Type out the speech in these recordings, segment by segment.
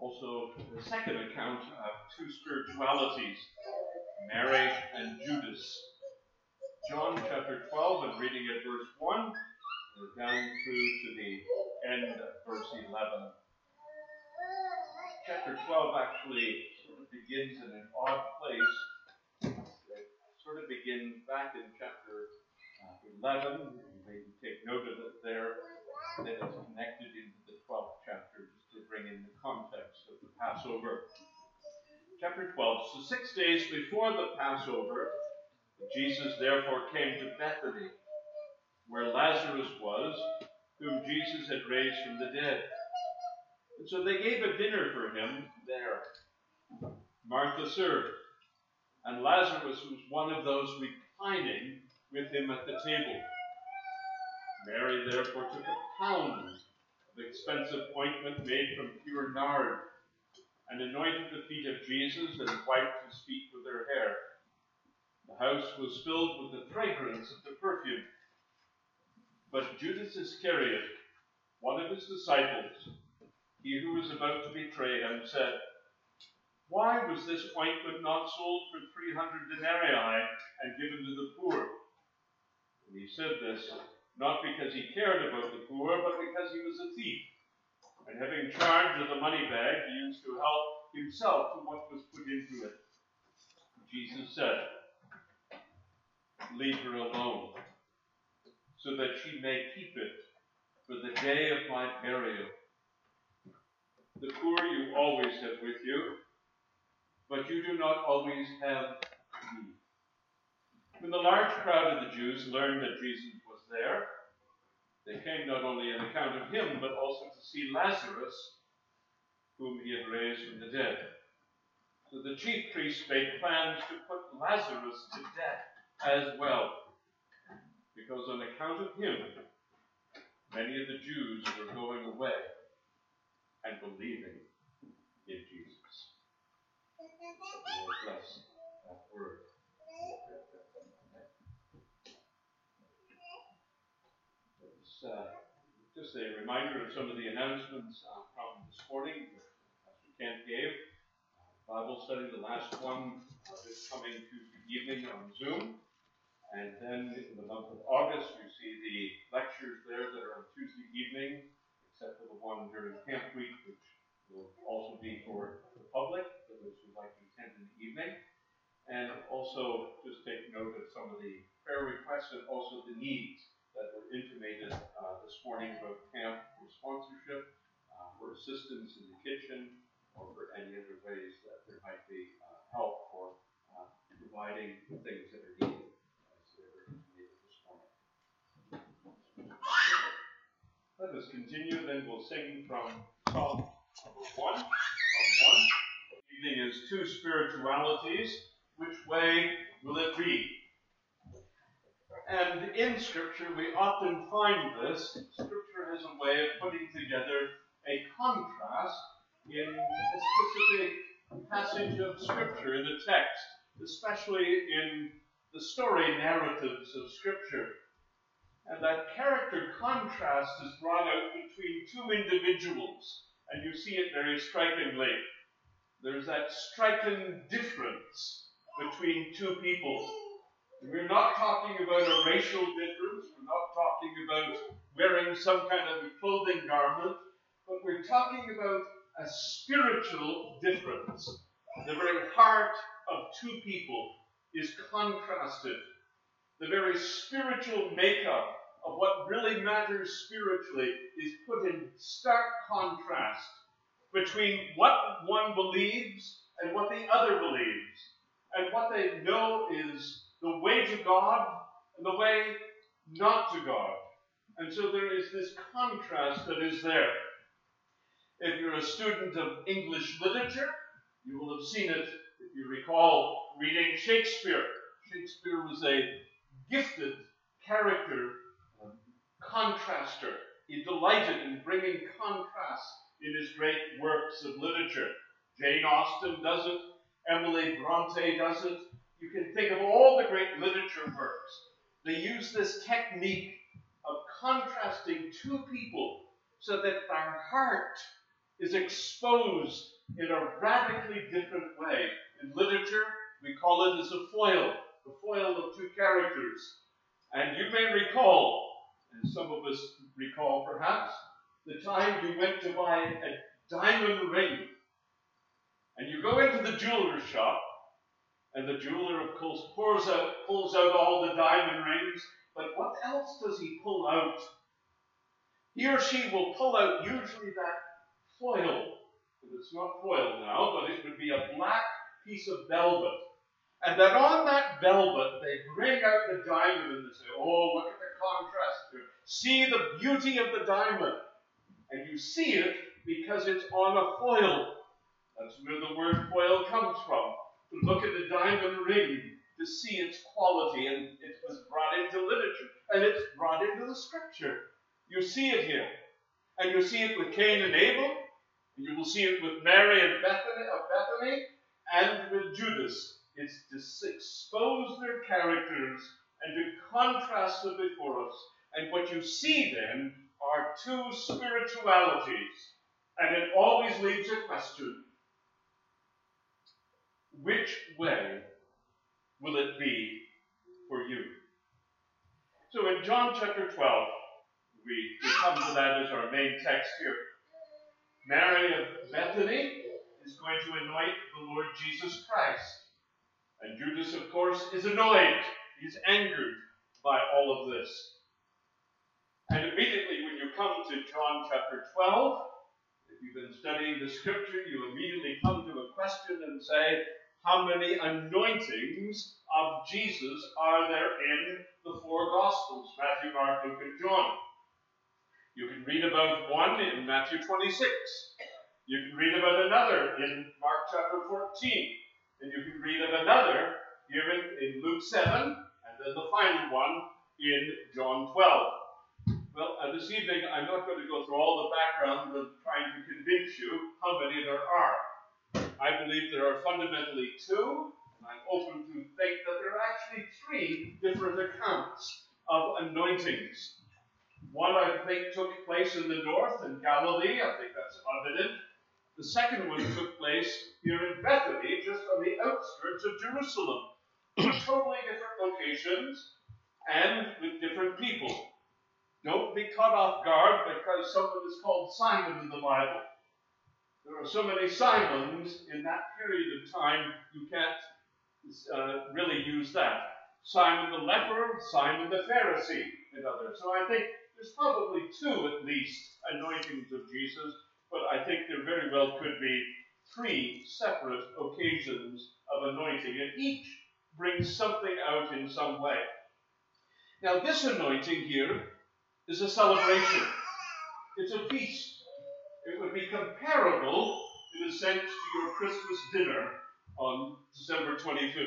also the second account of two spiritualities, Mary and Judas. John chapter 12 and reading at verse 1, down through to the end of verse 11. Chapter 12 actually sort of begins in an odd place. It sort of begins back in chapter uh, 11. You may take note of it there. that it's connected into the 12th chapter bring in the context of the Passover. Chapter 12. So, six days before the Passover, Jesus therefore came to Bethany where Lazarus was, whom Jesus had raised from the dead. And so they gave a dinner for him there. Martha served, and Lazarus was one of those reclining with him at the table. Mary therefore took a pound of expensive ointment made from pure nard, and anointed the feet of Jesus and wiped his feet with their hair. The house was filled with the fragrance of the perfume. But Judas Iscariot, one of his disciples, he who was about to betray him, said, Why was this ointment not sold for three hundred denarii and given to the poor? And he said this not because he cared about the poor, but because he was a thief. And having charge of the money bag, he used to help himself to what was put into it. Jesus said, Leave her alone so that she may keep it for the day of my burial. The poor you always have with you, but you do not always have me. When the large crowd of the Jews learned that Jesus there, they came not only on account of him, but also to see Lazarus, whom he had raised from the dead. So the chief priests made plans to put Lazarus to death as well because on account of him, many of the Jews were going away and believing in Jesus. Bless that word. It's uh, just a reminder of some of the announcements uh, from this morning that Pastor Kent gave. Uh, Bible study, the last one, uh, is coming Tuesday evening on Zoom. And then in the month of August, you see the lectures there that are on Tuesday evening, except for the one during Camp Week, which will also be for the public, for those who'd like to attend in the evening. And also just take note of some of the prayer requests and also the needs that were intimated uh, this morning about camp for sponsorship, uh, assistance in the kitchen, or for any other ways that there might be uh, help for uh, providing the things that are needed. Let us continue, then we'll sing from Psalm number 1. Psalm 1. Evening is two spiritualities. Which way will it be? And in Scripture, we often find this. Scripture has a way of putting together a contrast in a specific passage of Scripture in the text, especially in the story narratives of Scripture. And that character contrast is brought out between two individuals, and you see it very strikingly. There's that striking difference between two people. We're not talking about a racial difference, we're not talking about wearing some kind of a clothing garment, but we're talking about a spiritual difference. The very heart of two people is contrasted. The very spiritual makeup of what really matters spiritually is put in stark contrast between what one believes and what the other believes. And what they know is the way to God and the way not to God. And so there is this contrast that is there. If you're a student of English literature, you will have seen it if you recall reading Shakespeare. Shakespeare was a gifted character contraster. He delighted in bringing contrast in his great works of literature. Jane Austen does it, Emily Bronte does it. You can think of all the great literature works. They use this technique of contrasting two people so that their heart is exposed in a radically different way. In literature, we call it as a foil, the foil of two characters. And you may recall, and some of us recall perhaps, the time you went to buy a diamond ring. And you go into the jeweler's shop, and the jeweler, of course, pours out, pulls out all the diamond rings. But what else does he pull out? He or she will pull out usually that foil. And it's not foil now, but it would be a black piece of velvet. And then on that velvet, they bring out the diamond and they say, Oh, look at the contrast here. See the beauty of the diamond. And you see it because it's on a foil. That's where the word foil comes from. Look at the diamond ring to see its quality, and it was brought into literature, and it's brought into the scripture. You see it here. And you see it with Cain and Abel, and you will see it with Mary and Bethany, of Bethany, and with Judas. It's to expose their characters and to contrast them before us. And what you see then are two spiritualities. And it always leaves a question which way will it be for you? So in John chapter 12, we, we come to that as our main text here. Mary of Bethany is going to anoint the Lord Jesus Christ. And Judas, of course, is annoyed. He's angered by all of this. And immediately, when you come to John chapter 12, if you've been studying the scripture, you immediately come to a question and say, how many anointings of Jesus are there in the four Gospels Matthew, Mark, Luke, and John. You can read about one in Matthew 26. You can read about another in Mark chapter 14. And you can read of another here in, in Luke 7, and then the final one in John 12. Well, uh, this evening I'm not going to go through all the background of trying to convince you how many there are. I believe there are fundamentally two, and I'm open to think that there are actually three different accounts of anointings. One, I think, took place in the north in Galilee. I think that's evident. The second one took place here in Bethany, just on the outskirts of Jerusalem. totally different locations and with different people. Don't be caught off guard because someone is called Simon in the Bible. There are so many Simons in that period of time, you can't uh, really use that. Simon the leper, Simon the Pharisee, and others. So I think there's probably two at least anointings of Jesus, but I think there very well could be three separate occasions of anointing, and each brings something out in some way. Now, this anointing here is a celebration, it's a feast. It would be comparable, in a sense, to your Christmas dinner on December 25th.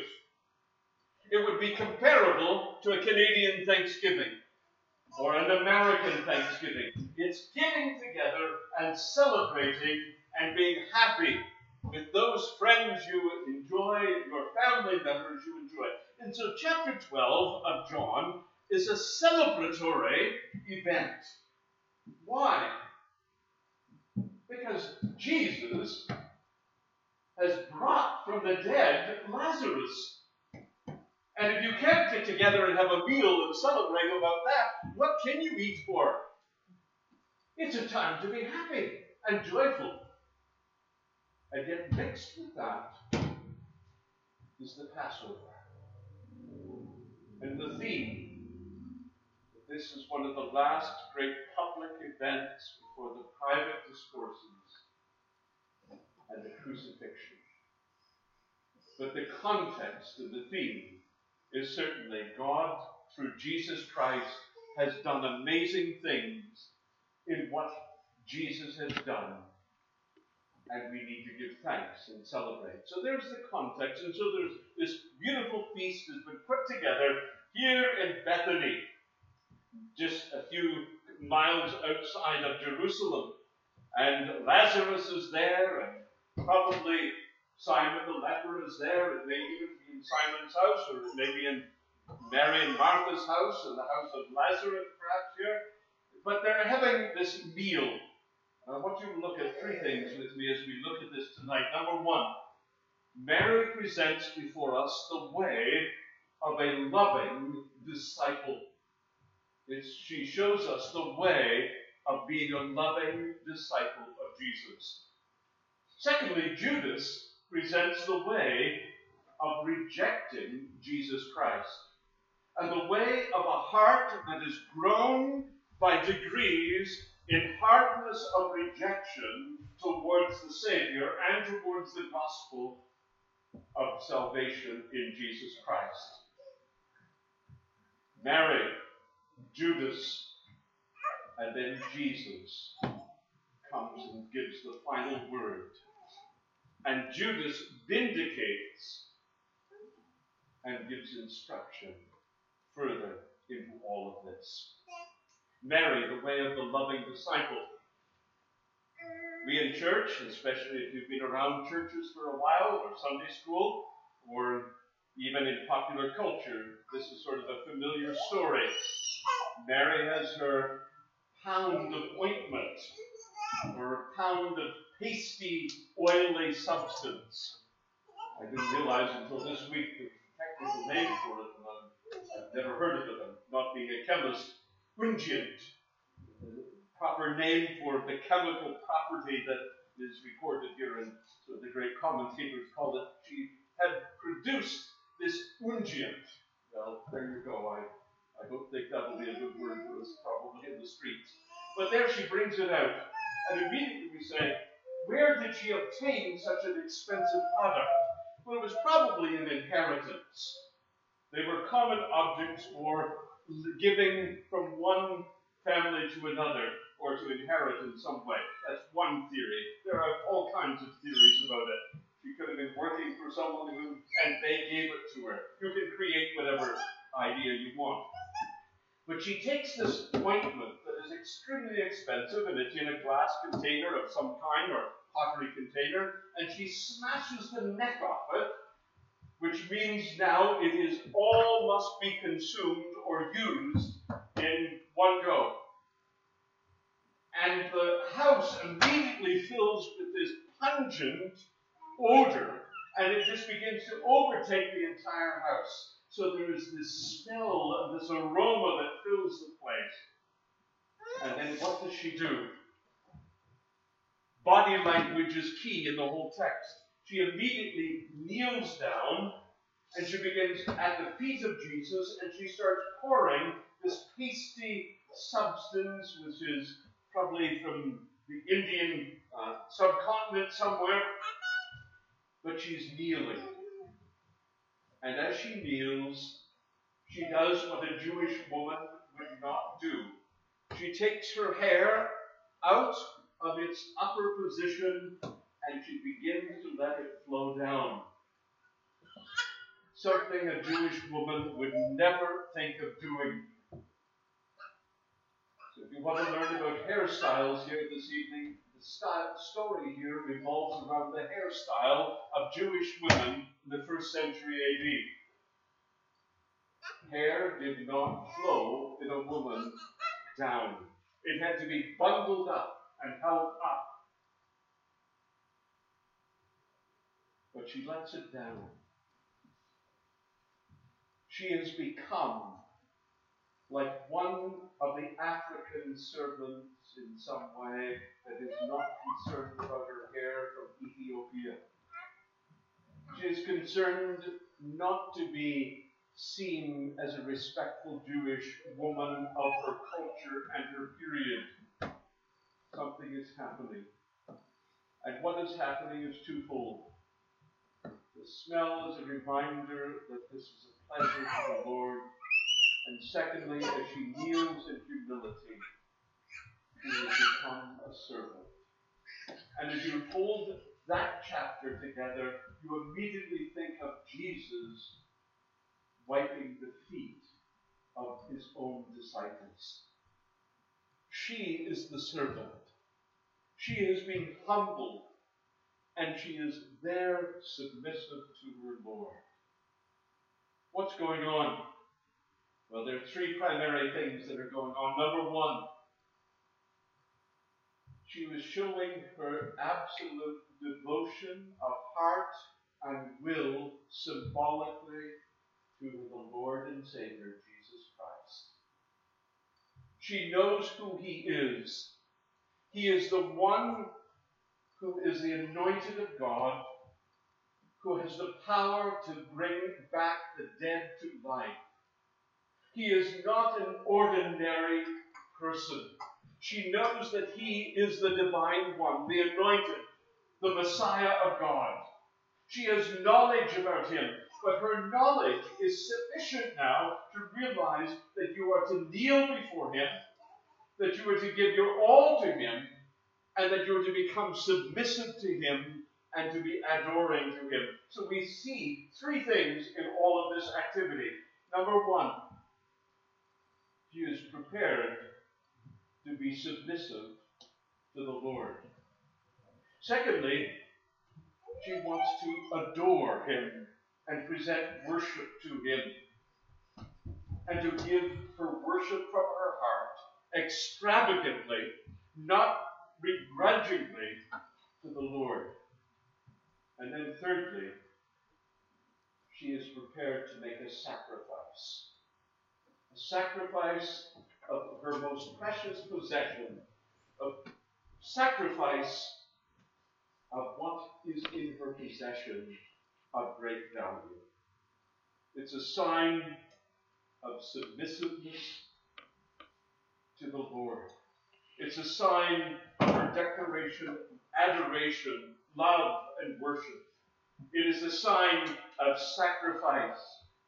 It would be comparable to a Canadian Thanksgiving or an American Thanksgiving. It's getting together and celebrating and being happy with those friends you enjoy, your family members you enjoy. And so, chapter 12 of John is a celebratory event. Why? Because Jesus has brought from the dead Lazarus. And if you can't get together and have a meal and celebrate about that, what can you eat for? It's a time to be happy and joyful. And yet, mixed with that is the Passover. And the theme this is one of the last great public events before the private discourses and the crucifixion. But the context and the theme is certainly God, through Jesus Christ, has done amazing things in what Jesus has done. And we need to give thanks and celebrate. So there's the context. And so there's this beautiful feast has been put together here in Bethany, just a few miles outside of Jerusalem. And Lazarus is there, and probably Simon the leper is there. It may even be in Simon's house, or it may be in Mary and Martha's house, in the house of Lazarus, perhaps here. But they're having this meal. I want you to look at three things with me as we look at this tonight. Number one, Mary presents before us the way of a loving disciple. She shows us the way of being a loving disciple of Jesus. Secondly, Judas presents the way of rejecting Jesus Christ and the way of a heart that is grown by degrees in hardness of rejection towards the Savior and towards the gospel of salvation in Jesus Christ. Mary, Judas, and then Jesus comes and gives the final word. And Judas vindicates and gives instruction further into all of this. Mary, the way of the loving disciple. We in church, especially if you've been around churches for a while, or Sunday school, or even in popular culture, this is sort of a familiar story. Mary has her pound of ointment, or a pound of pasty, oily substance. I didn't realize until this week the technical name for it, and I've never heard of it, I'm not being a chemist. Unguent, the proper name for the chemical property that is recorded here, and so the great commentators call it. She had produced this unguent. Well, there you go. I, I don't think that will be a good word for us, probably in the streets. But there she brings it out. And immediately we say, where did she obtain such an expensive product? Well, it was probably an inheritance. They were common objects for giving from one family to another or to inherit in some way. That's one theory. There are all kinds of theories about it. She could have been working for someone who, and they gave it to her. You can create whatever idea you want. But she takes this ointment that is extremely expensive and it's in a glass container of some kind or pottery container, and she smashes the neck off it, which means now it is all must be consumed or used in one go. And the house immediately fills with this pungent odor, and it just begins to overtake the entire house. So there is this smell and this aroma that fills the place. And then what does she do? Body language is key in the whole text. She immediately kneels down and she begins at the feet of Jesus and she starts pouring this pasty substance, which is probably from the Indian uh, subcontinent somewhere, but she's kneeling. And as she kneels, she does what a Jewish woman would not do. She takes her hair out of its upper position and she begins to let it flow down something a Jewish woman would never think of doing. So if you want to learn about hairstyles here this evening, the style, story here revolves around the hairstyle of Jewish women the first century AD. Hair did not flow in a woman down. It had to be bundled up and held up. But she lets it down she has become like one of the African servants in some way that is not concerned about her hair from Ethiopia. She is concerned not to be seen as a respectful Jewish woman of her culture and her period. Something is happening. And what is happening is twofold. The smell is a reminder that this is a pleasure to the Lord. And secondly, as she kneels in humility, she has become a servant. And as you hold that chapter together, you immediately think of Jesus wiping the feet of his own disciples. She is the servant. She has been humbled, and she is there submissive to her Lord. What's going on? Well, there are three primary things that are going on. Number one, She was showing her absolute devotion of heart and will symbolically to the Lord and Savior Jesus Christ. She knows who He is. He is the one who is the anointed of God, who has the power to bring back the dead to life. He is not an ordinary person. She knows that He is the divine one, the anointed, the Messiah of God. She has knowledge about Him, but her knowledge is sufficient now to realize that you are to kneel before Him, that you are to give your all to Him, and that you are to become submissive to Him and to be adoring to Him. So we see three things in all of this activity. Number one, she is prepared to be submissive to the Lord. Secondly, she wants to adore Him and present worship to Him and to give her worship from her heart extravagantly, not begrudgingly to the Lord. And then, thirdly, she is prepared to make a sacrifice. A sacrifice of her most precious possession, a sacrifice of what is in her possession of great value. It's a sign of submissiveness to the Lord. It's a sign of her declaration, adoration, love, and worship. It is a sign of sacrifice,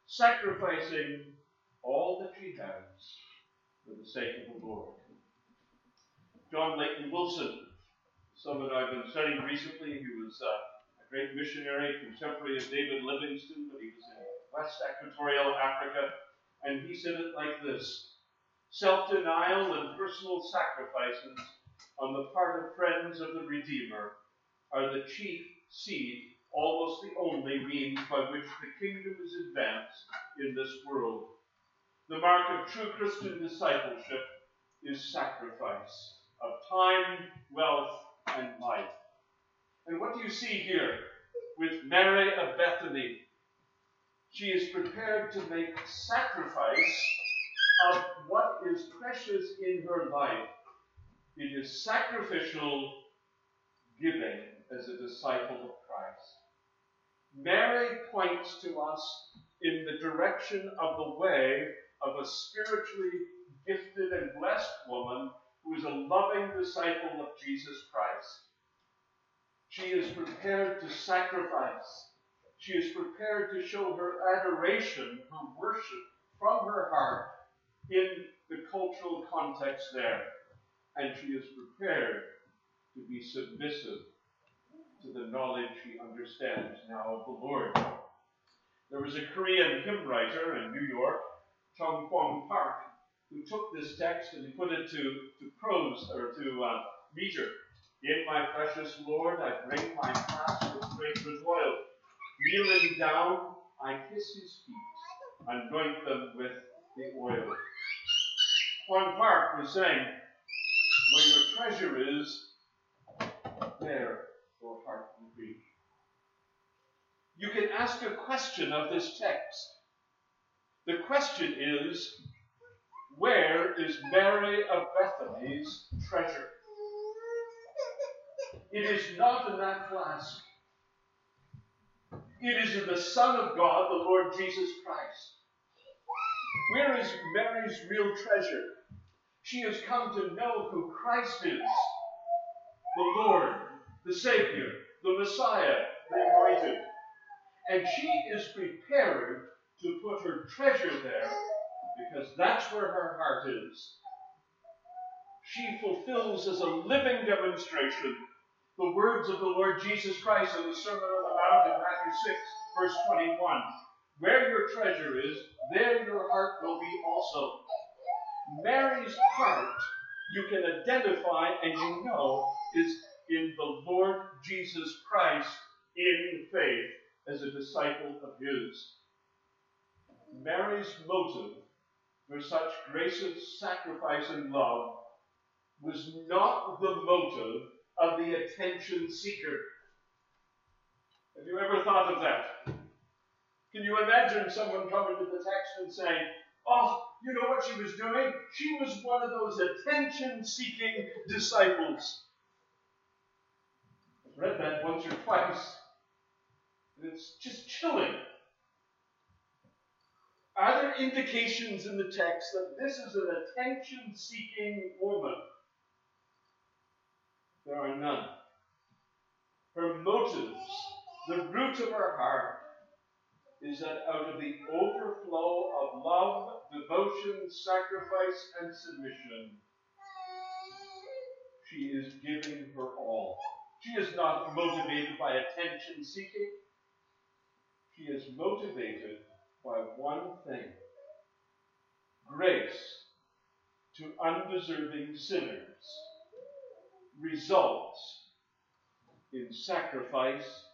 sacrificing all that she has for the sake of the Lord. John Leighton Wilson, someone I've been studying recently, he was uh, a great missionary, contemporary of David Livingstone, but he was in West Equatorial Africa, and he said it like this Self denial and personal sacrifices on the part of friends of the Redeemer are the chief seed, almost the only means by which the kingdom is advanced in this world. The mark of true Christian discipleship is sacrifice of time, wealth, and life. And what do you see here with Mary of Bethany? She is prepared to make sacrifice of what is precious in her life. It is sacrificial giving as a disciple of Christ. Mary points to us in the direction of the way of a spiritually gifted and blessed woman who is a loving disciple of Jesus Christ. She is prepared to sacrifice. She is prepared to show her adoration, her worship from her heart in the cultural context there. And she is prepared to be submissive to the knowledge she understands now of the Lord. There was a Korean hymn writer in New York Chung Kwong Park, who took this text and put it to, to prose or to uh, meter. In my precious Lord, I bring my flask with fragrant oil. Kneeling down, I kiss his feet, and anoint them with the oil. Kwong Park was saying, Where your treasure is, there your heart will be. You can ask a question of this text. The question is where is Mary of Bethany's treasure? It is not in that flask. It is in the Son of God, the Lord Jesus Christ. Where is Mary's real treasure? She has come to know who Christ is the Lord, the Savior, the Messiah, the Anointed. And she is prepared to put her treasure there because that's where her heart is. She fulfills as a living demonstration the words of the Lord Jesus Christ in the Sermon on the Mount in Matthew 6, verse 21. Where your treasure is, there your heart will be also. Mary's heart, you can identify and you know, is in the Lord Jesus Christ in faith as a disciple of His. Mary's motive for such gracious sacrifice and love was not the motive of the attention seeker. Have you ever thought of that? Can you imagine someone coming to the text and saying, Oh, you know what she was doing? She was one of those attention seeking disciples. I've read that once or twice. And it's just chilling. Are there indications in the text that this is an attention seeking woman? There are none. Her motives, the root of her heart, is that out of the overflow of love, devotion, sacrifice, and submission, she is giving her all. She is not motivated by attention seeking. She is motivated by one thing grace to undeserving sinners results in sacrifice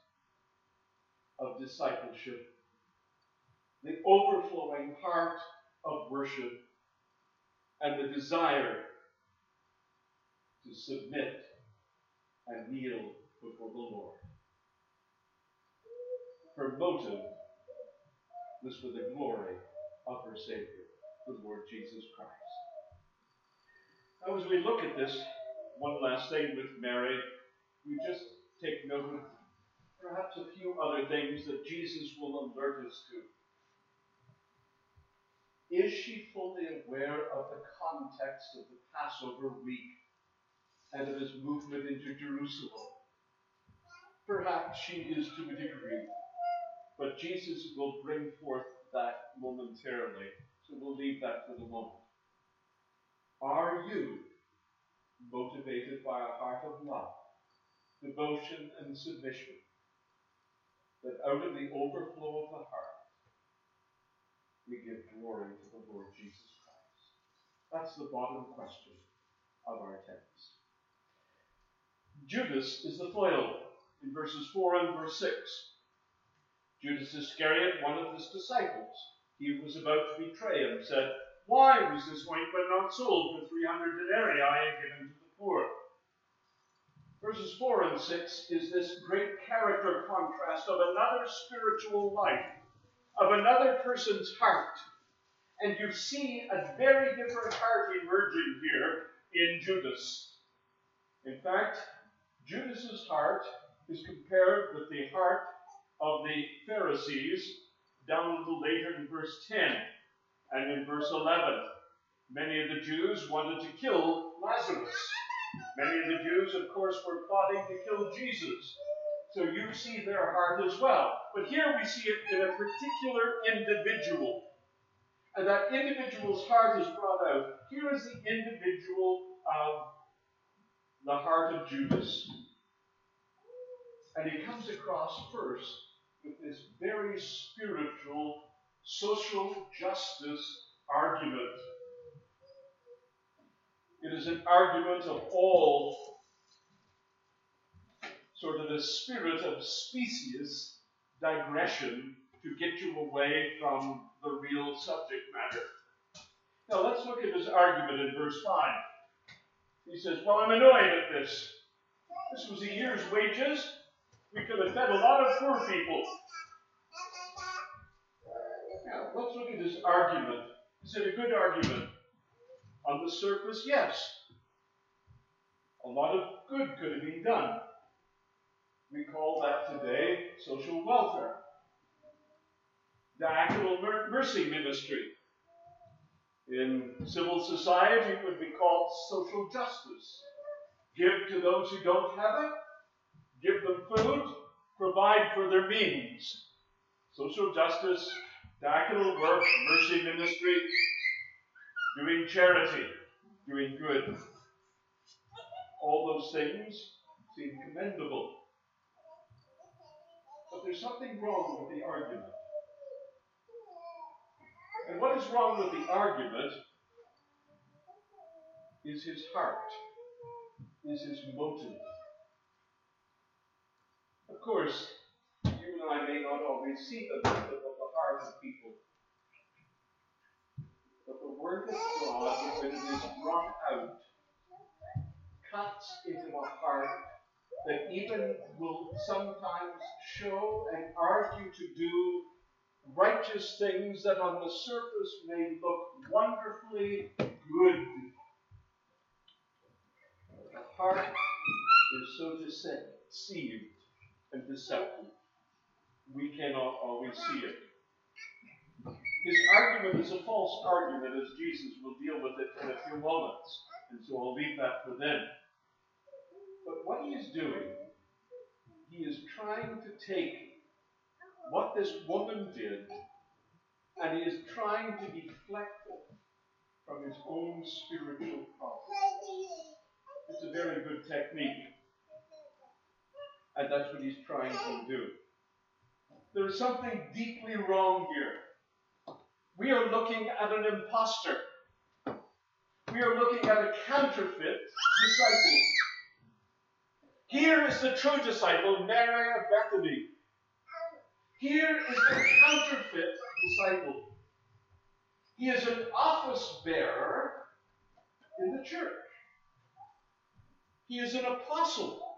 of discipleship, the overflowing heart of worship, and the desire to submit and kneel before the Lord. Her motive was for the glory of her Savior, the Lord Jesus Christ. Now, as we look at this, one last thing with Mary, we just take note of perhaps a few other things that Jesus will alert us to. Is she fully aware of the context of the Passover week and of his movement into Jerusalem? Perhaps she is to a degree. But Jesus will bring forth that momentarily. So we'll leave that for the moment. Are you motivated by a heart of love, devotion, and submission? That out of the overflow of the heart, we give glory to the Lord Jesus Christ. That's the bottom question of our text. Judas is the foil in verses 4 and verse 6. Judas Iscariot, one of his disciples, he was about to betray him, said, Why was this ointment not sold for 300 denarii and given to the poor? Verses 4 and 6 is this great character contrast of another spiritual life, of another person's heart. And you see a very different heart emerging here in Judas. In fact, Judas's heart is compared with the heart of the Pharisees down little later in verse 10 and in verse 11. Many of the Jews wanted to kill Lazarus. Many of the Jews, of course, were plotting to kill Jesus. So you see their heart as well. But here we see it in a particular individual. And that individual's heart is brought out. Here is the individual of the heart of Judas. And he comes across first with this very spiritual social justice argument. It is an argument of all sort of the spirit of specious digression to get you away from the real subject matter. Now let's look at his argument in verse 5. He says, Well, I'm annoyed at this. This was a year's wages. We could have fed a lot of poor people. Now, let's look at this argument. Is it a good argument? On the surface, yes. A lot of good could have been done. We call that today social welfare. Diaconal mercy ministry. In civil society, it would be called social justice. Give to those who don't have it, give them food, provide for their means. Social justice, diaconal work, mercy ministry, doing charity, doing good. All those things seem commendable. But there's something wrong with the argument. And what is wrong with the argument is his heart, is his motive. Of course, you and I may not always see the motive of the heart of people. But the Word of God, when it is brought out, cuts into a heart that even will sometimes show and argue to do righteous things that on the surface may look wonderfully good. The heart is so deceived and deceptive. We cannot always see it. His argument is a false argument, as Jesus will deal with it in a few moments. And so I'll leave that for then. But what he is doing, he is trying to take what this woman did and he is trying to deflect it from his own spiritual problem. It's a very good technique. And that's what he's trying to do. There is something deeply wrong here. We are looking at an impostor. We are looking at a counterfeit disciple. Here is the true disciple, Mary of Bethany. Here is the counterfeit disciple. He is an office bearer in the church. He is an apostle.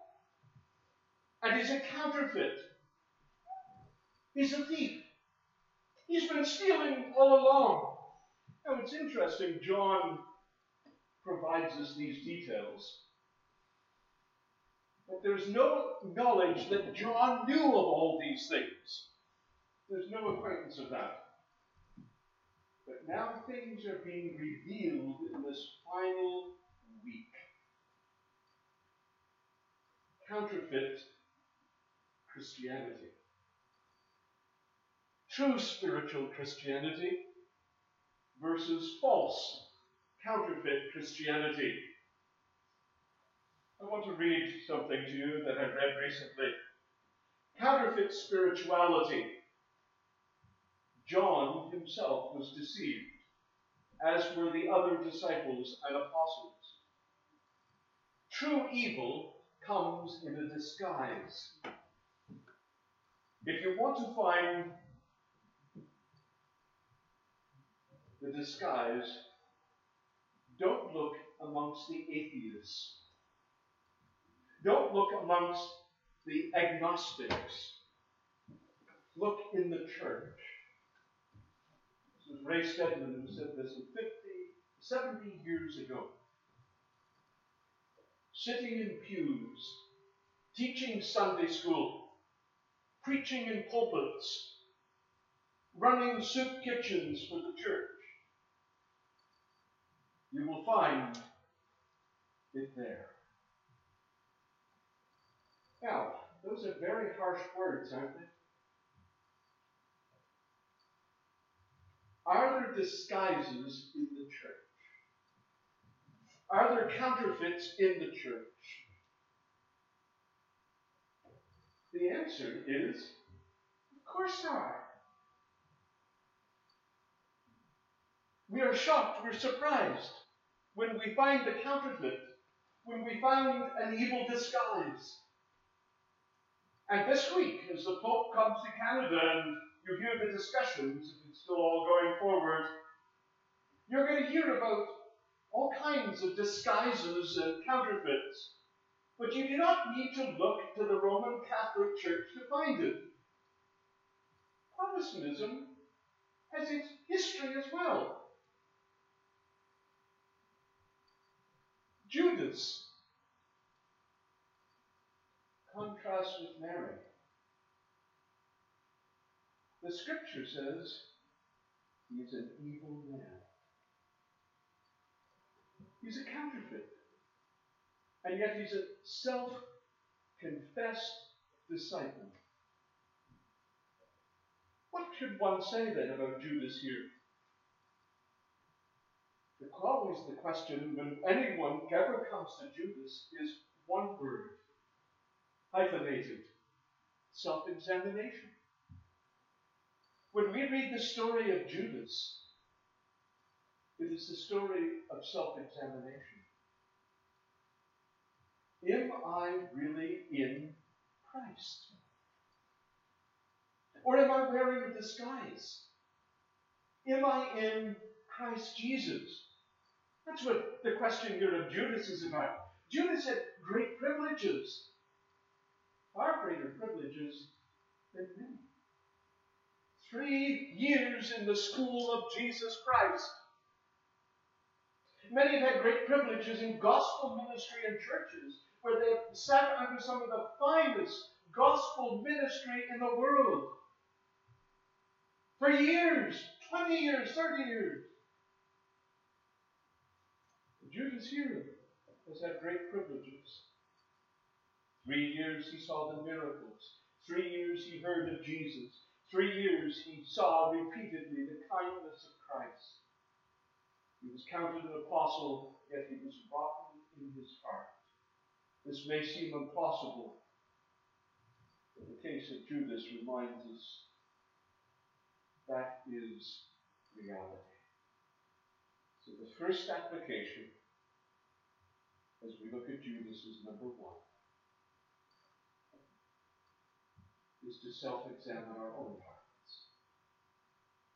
And he's a counterfeit. He's a thief. He's been stealing all along. Now it's interesting, John provides us these details. But there's no knowledge that John knew of all these things. There's no acquaintance of that. But now things are being revealed in this final week. Counterfeit Christianity true spiritual Christianity versus false counterfeit Christianity. I want to read something to you that I read recently. Counterfeit spirituality. John himself was deceived, as were the other disciples and apostles. True evil comes in a disguise. If you want to find the disguise, don't look amongst the atheists. Don't look amongst the agnostics. Look in the church. This was Ray Stedman who said this 50, 70 years ago. Sitting in pews, teaching Sunday school, preaching in pulpits, running soup kitchens for the church you will find it there. Now, those are very harsh words, aren't they? Are there disguises in the church? Are there counterfeits in the church? The answer is, of course are. We are shocked, we're surprised when we find the counterfeit, when we find an evil disguise. And this week, as the Pope comes to Canada and you hear the discussions, if it's still all going forward, you're going to hear about all kinds of disguises and counterfeits. But you do not need to look to the Roman Catholic Church to find it. Protestantism has its history as well. Judas. contrasts with Mary. The scripture says he is an evil man. He's a counterfeit. And yet he's a self confessed disciple. What should one say then about Judas here? The always the question when anyone ever comes to Judas is one word, hyphenated, self-examination. When we read the story of Judas, it is the story of self-examination. Am I really in Christ? Or am I wearing a disguise? Am I in Christ Jesus? That's what the question here of Judas is about. Judas had great privileges, far greater privileges than many. Three years in the school of Jesus Christ. Many have had great privileges in gospel ministry and churches where they sat under some of the finest gospel ministry in the world. For years, 20 years, 30 years. Judas here has had great privileges. Three years he saw the miracles. Three years he heard of Jesus. Three years he saw repeatedly the kindness of Christ. He was counted an apostle, yet he was rotten in his heart. This may seem impossible, but the case of Judas reminds us that is reality. So the first application as we look at Judas is number one is to self examine our own hearts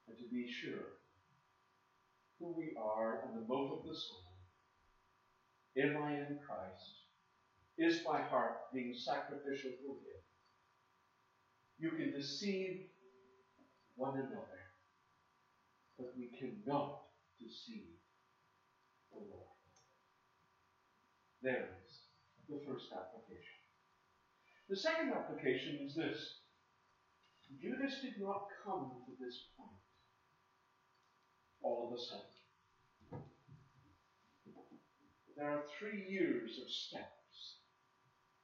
and to be sure who we are and the motive of the soul. Am I in Christ? Is my heart being sacrificial for Him? You can deceive one another, but we cannot deceive the Lord. There is the first application. The second application is this Judas did not come to this point all of a sudden. There are three years of steps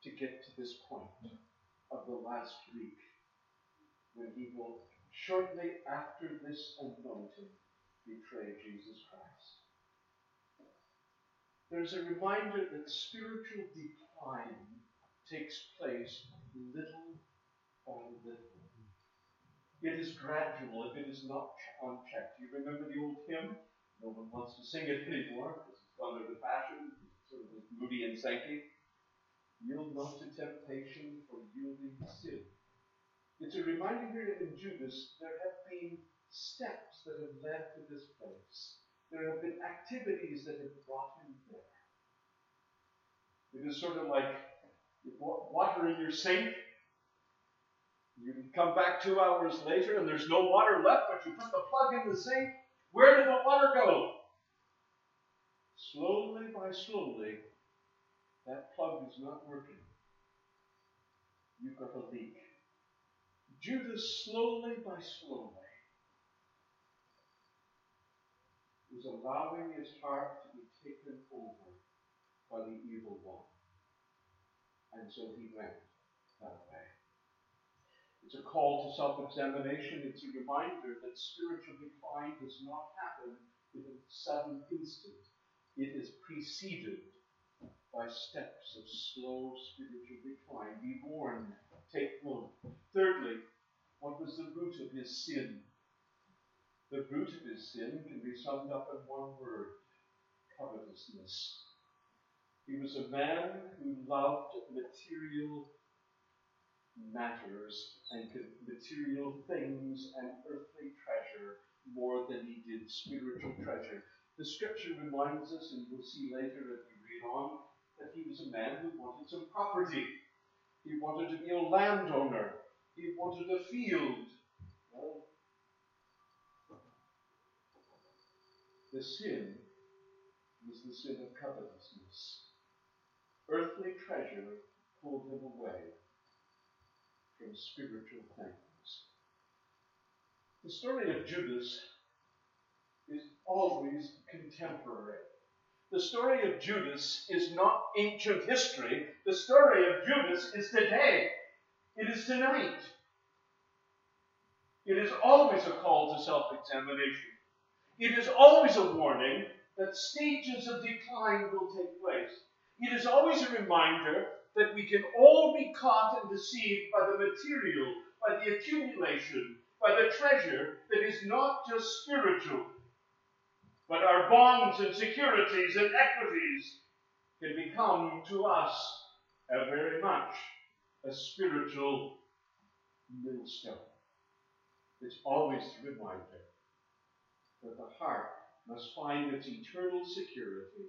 to get to this point of the last week when he will, shortly after this anointing, betray Jesus Christ. There's a reminder that spiritual decline takes place little by little. It is gradual if it is not unchecked. You remember the old hymn? No one wants to sing it anymore because it's gone out of fashion, sort of Moody and Sankey. Yield not to temptation, for yielding to sin. It's a reminder here in Judas there have been steps that have led to this place. There have been activities that have brought him there. It is sort of like water in your sink you come back two hours later and there's no water left, but you put the plug in the sink. Where did the water go? Slowly by slowly, that plug is not working. You've got a leak. Judas, slowly by slowly, was allowing his heart to be taken over by the evil one. And so he went that way. It's a call to self examination. It's a reminder that spiritual decline does not happen in a sudden instant, it is preceded by steps of slow spiritual decline. Be warned, take note. Thirdly, what was the root of his sin? The root of his sin can be summed up in one word covetousness. He was a man who loved material matters and material things and earthly treasure more than he did spiritual treasure. The scripture reminds us, and we'll see later as we read on, that he was a man who wanted some property. He wanted to be a landowner. He wanted a field. Well, the sin was the sin of covetousness. Earthly treasure pulled him away from spiritual things. The story of Judas is always contemporary. The story of Judas is not ancient history. The story of Judas is today. It is tonight. It is always a call to self examination. It is always a warning that stages of decline will take place. It is always a reminder that we can all be caught and deceived by the material, by the accumulation, by the treasure that is not just spiritual, but our bonds and securities and equities can become to us a very much a spiritual millstone. It's always the reminder that the heart must find its eternal security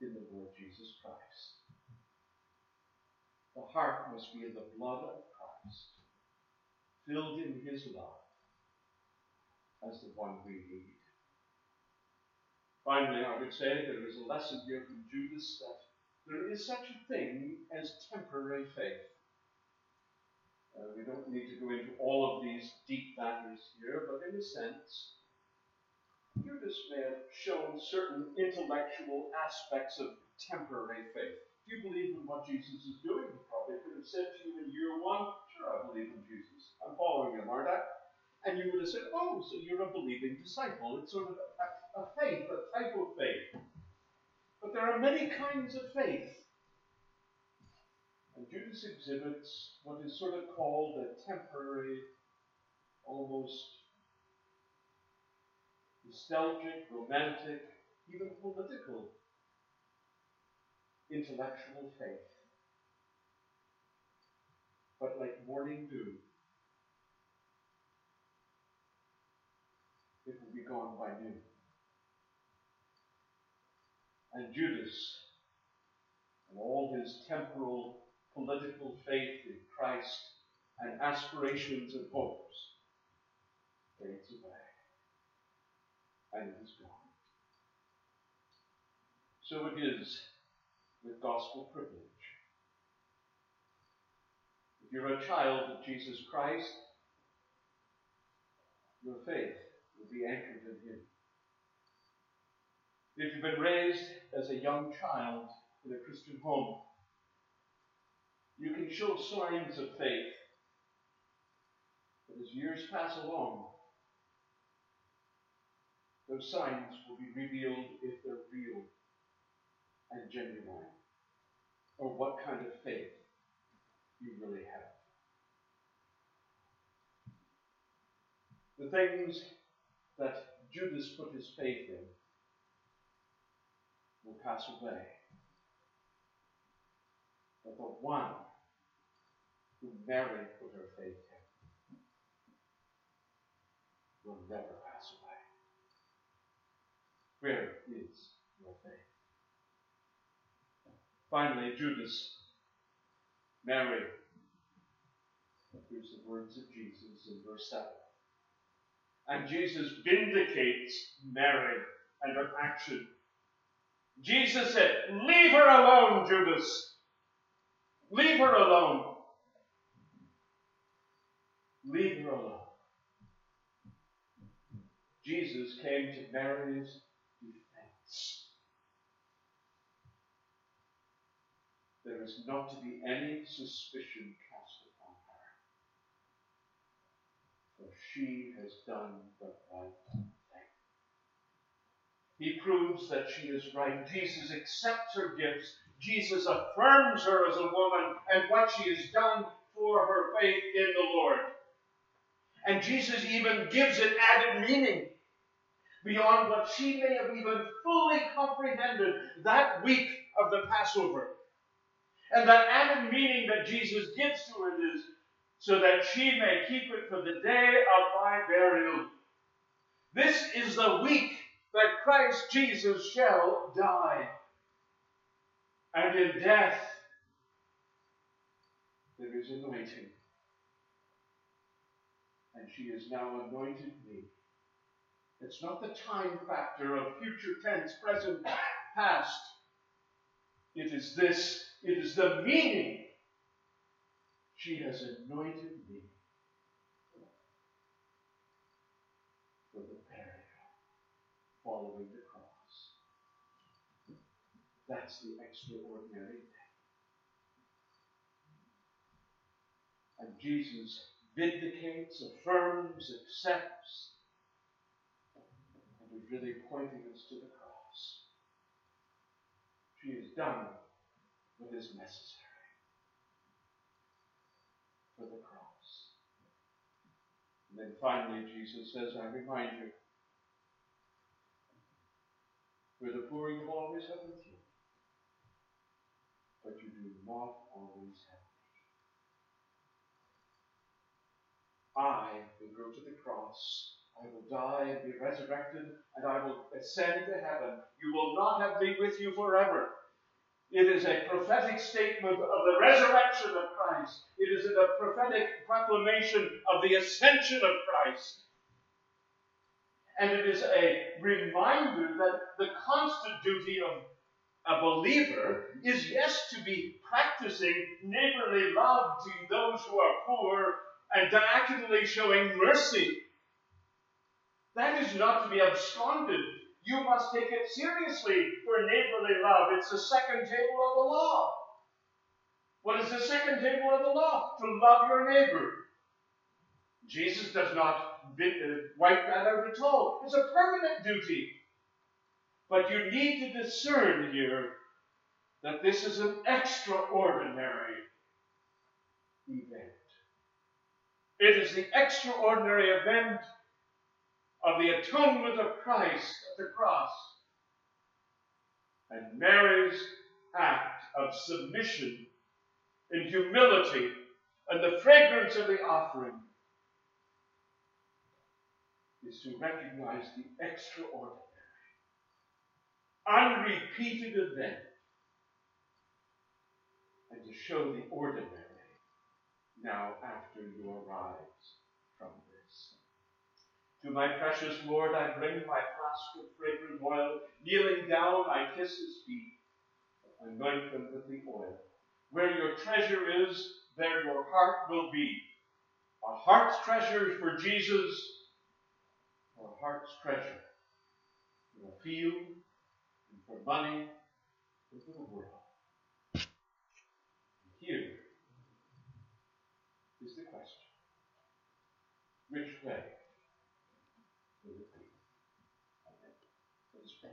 in the Lord Jesus Christ. The heart must be in the blood of Christ, filled in his love as the one we need. Finally, I would say there is a lesson here from Judas that there is such a thing as temporary faith. Uh, we don't need to go into all of these deep matters here, but in a sense, Judas may have shown certain intellectual aspects of temporary faith. Do you believe in what Jesus is doing? He probably could have said to you in year one, Sure, I believe in Jesus. I'm following him, aren't I? And you would have said, Oh, so you're a believing disciple. It's sort of a, a faith, a type of faith. But there are many kinds of faith. And Judas exhibits what is sort of called a temporary, almost nostalgic, romantic, even political, intellectual faith. But like morning dew, it will be gone by noon. And Judas and all his temporal political faith in Christ and aspirations and hopes fades away and is gone. So it is with gospel privilege. If you're a child of Jesus Christ, your faith will be anchored in Him. If you've been raised as a young child in a Christian home, you can show signs of faith. But as years pass along, those signs will be revealed if they're real and genuine, or what kind of faith you really have. The things that Judas put his faith in will pass away. But the one who Mary put her faith in will never pass away. Where is your faith? Finally, Judas, Mary. Here's the words of Jesus in verse 7. And Jesus vindicates Mary and her action. Jesus said, Leave her alone, Judas. Leave her alone. Leave her alone. Jesus came to Mary's defense. There is not to be any suspicion cast upon her, for she has done the right thing. He proves that she is right. Jesus accepts her gifts. Jesus affirms her as a woman and what she has done for her faith in the Lord. And Jesus even gives it added meaning beyond what she may have even fully comprehended that week of the Passover. And that added meaning that Jesus gives to it is so that she may keep it for the day of my burial. This is the week that Christ Jesus shall die. And in death, there is anointing. And she has now anointed me it's not the time factor of future tense, present, past. It is this, it is the meaning. She has anointed me for the burial following the cross. That's the extraordinary thing. And Jesus vindicates, affirms, accepts, and is really pointing us to the cross. She has done what is necessary for the cross. And then finally, Jesus says, I remind you, for the poor you always have with you, but you do not always have me. I will go to the cross I will die and be resurrected, and I will ascend to heaven. You will not have me with you forever. It is a prophetic statement of the resurrection of Christ. It is a prophetic proclamation of the ascension of Christ. And it is a reminder that the constant duty of a believer is, yes, to be practicing neighborly love to those who are poor and diaconally showing mercy. That is not to be absconded. You must take it seriously for neighborly love. It's the second table of the law. What is the second table of the law? To love your neighbor. Jesus does not Uh, wipe that out at all. It's a permanent duty. But you need to discern here that this is an extraordinary event. It is the extraordinary event of the atonement of Christ at the cross. And Mary's act of submission and humility and the fragrance of the offering is to recognize the extraordinary unrepeated event and to show the ordinary now after you arise from this. To my precious Lord I bring my flask of fragrant oil. Kneeling down, I kiss his feet, anoint them with the oil. Where your treasure is, there your heart will be. A heart's treasure for Jesus, or a heart's treasure for a field for money, and for the world. And here is the question Which way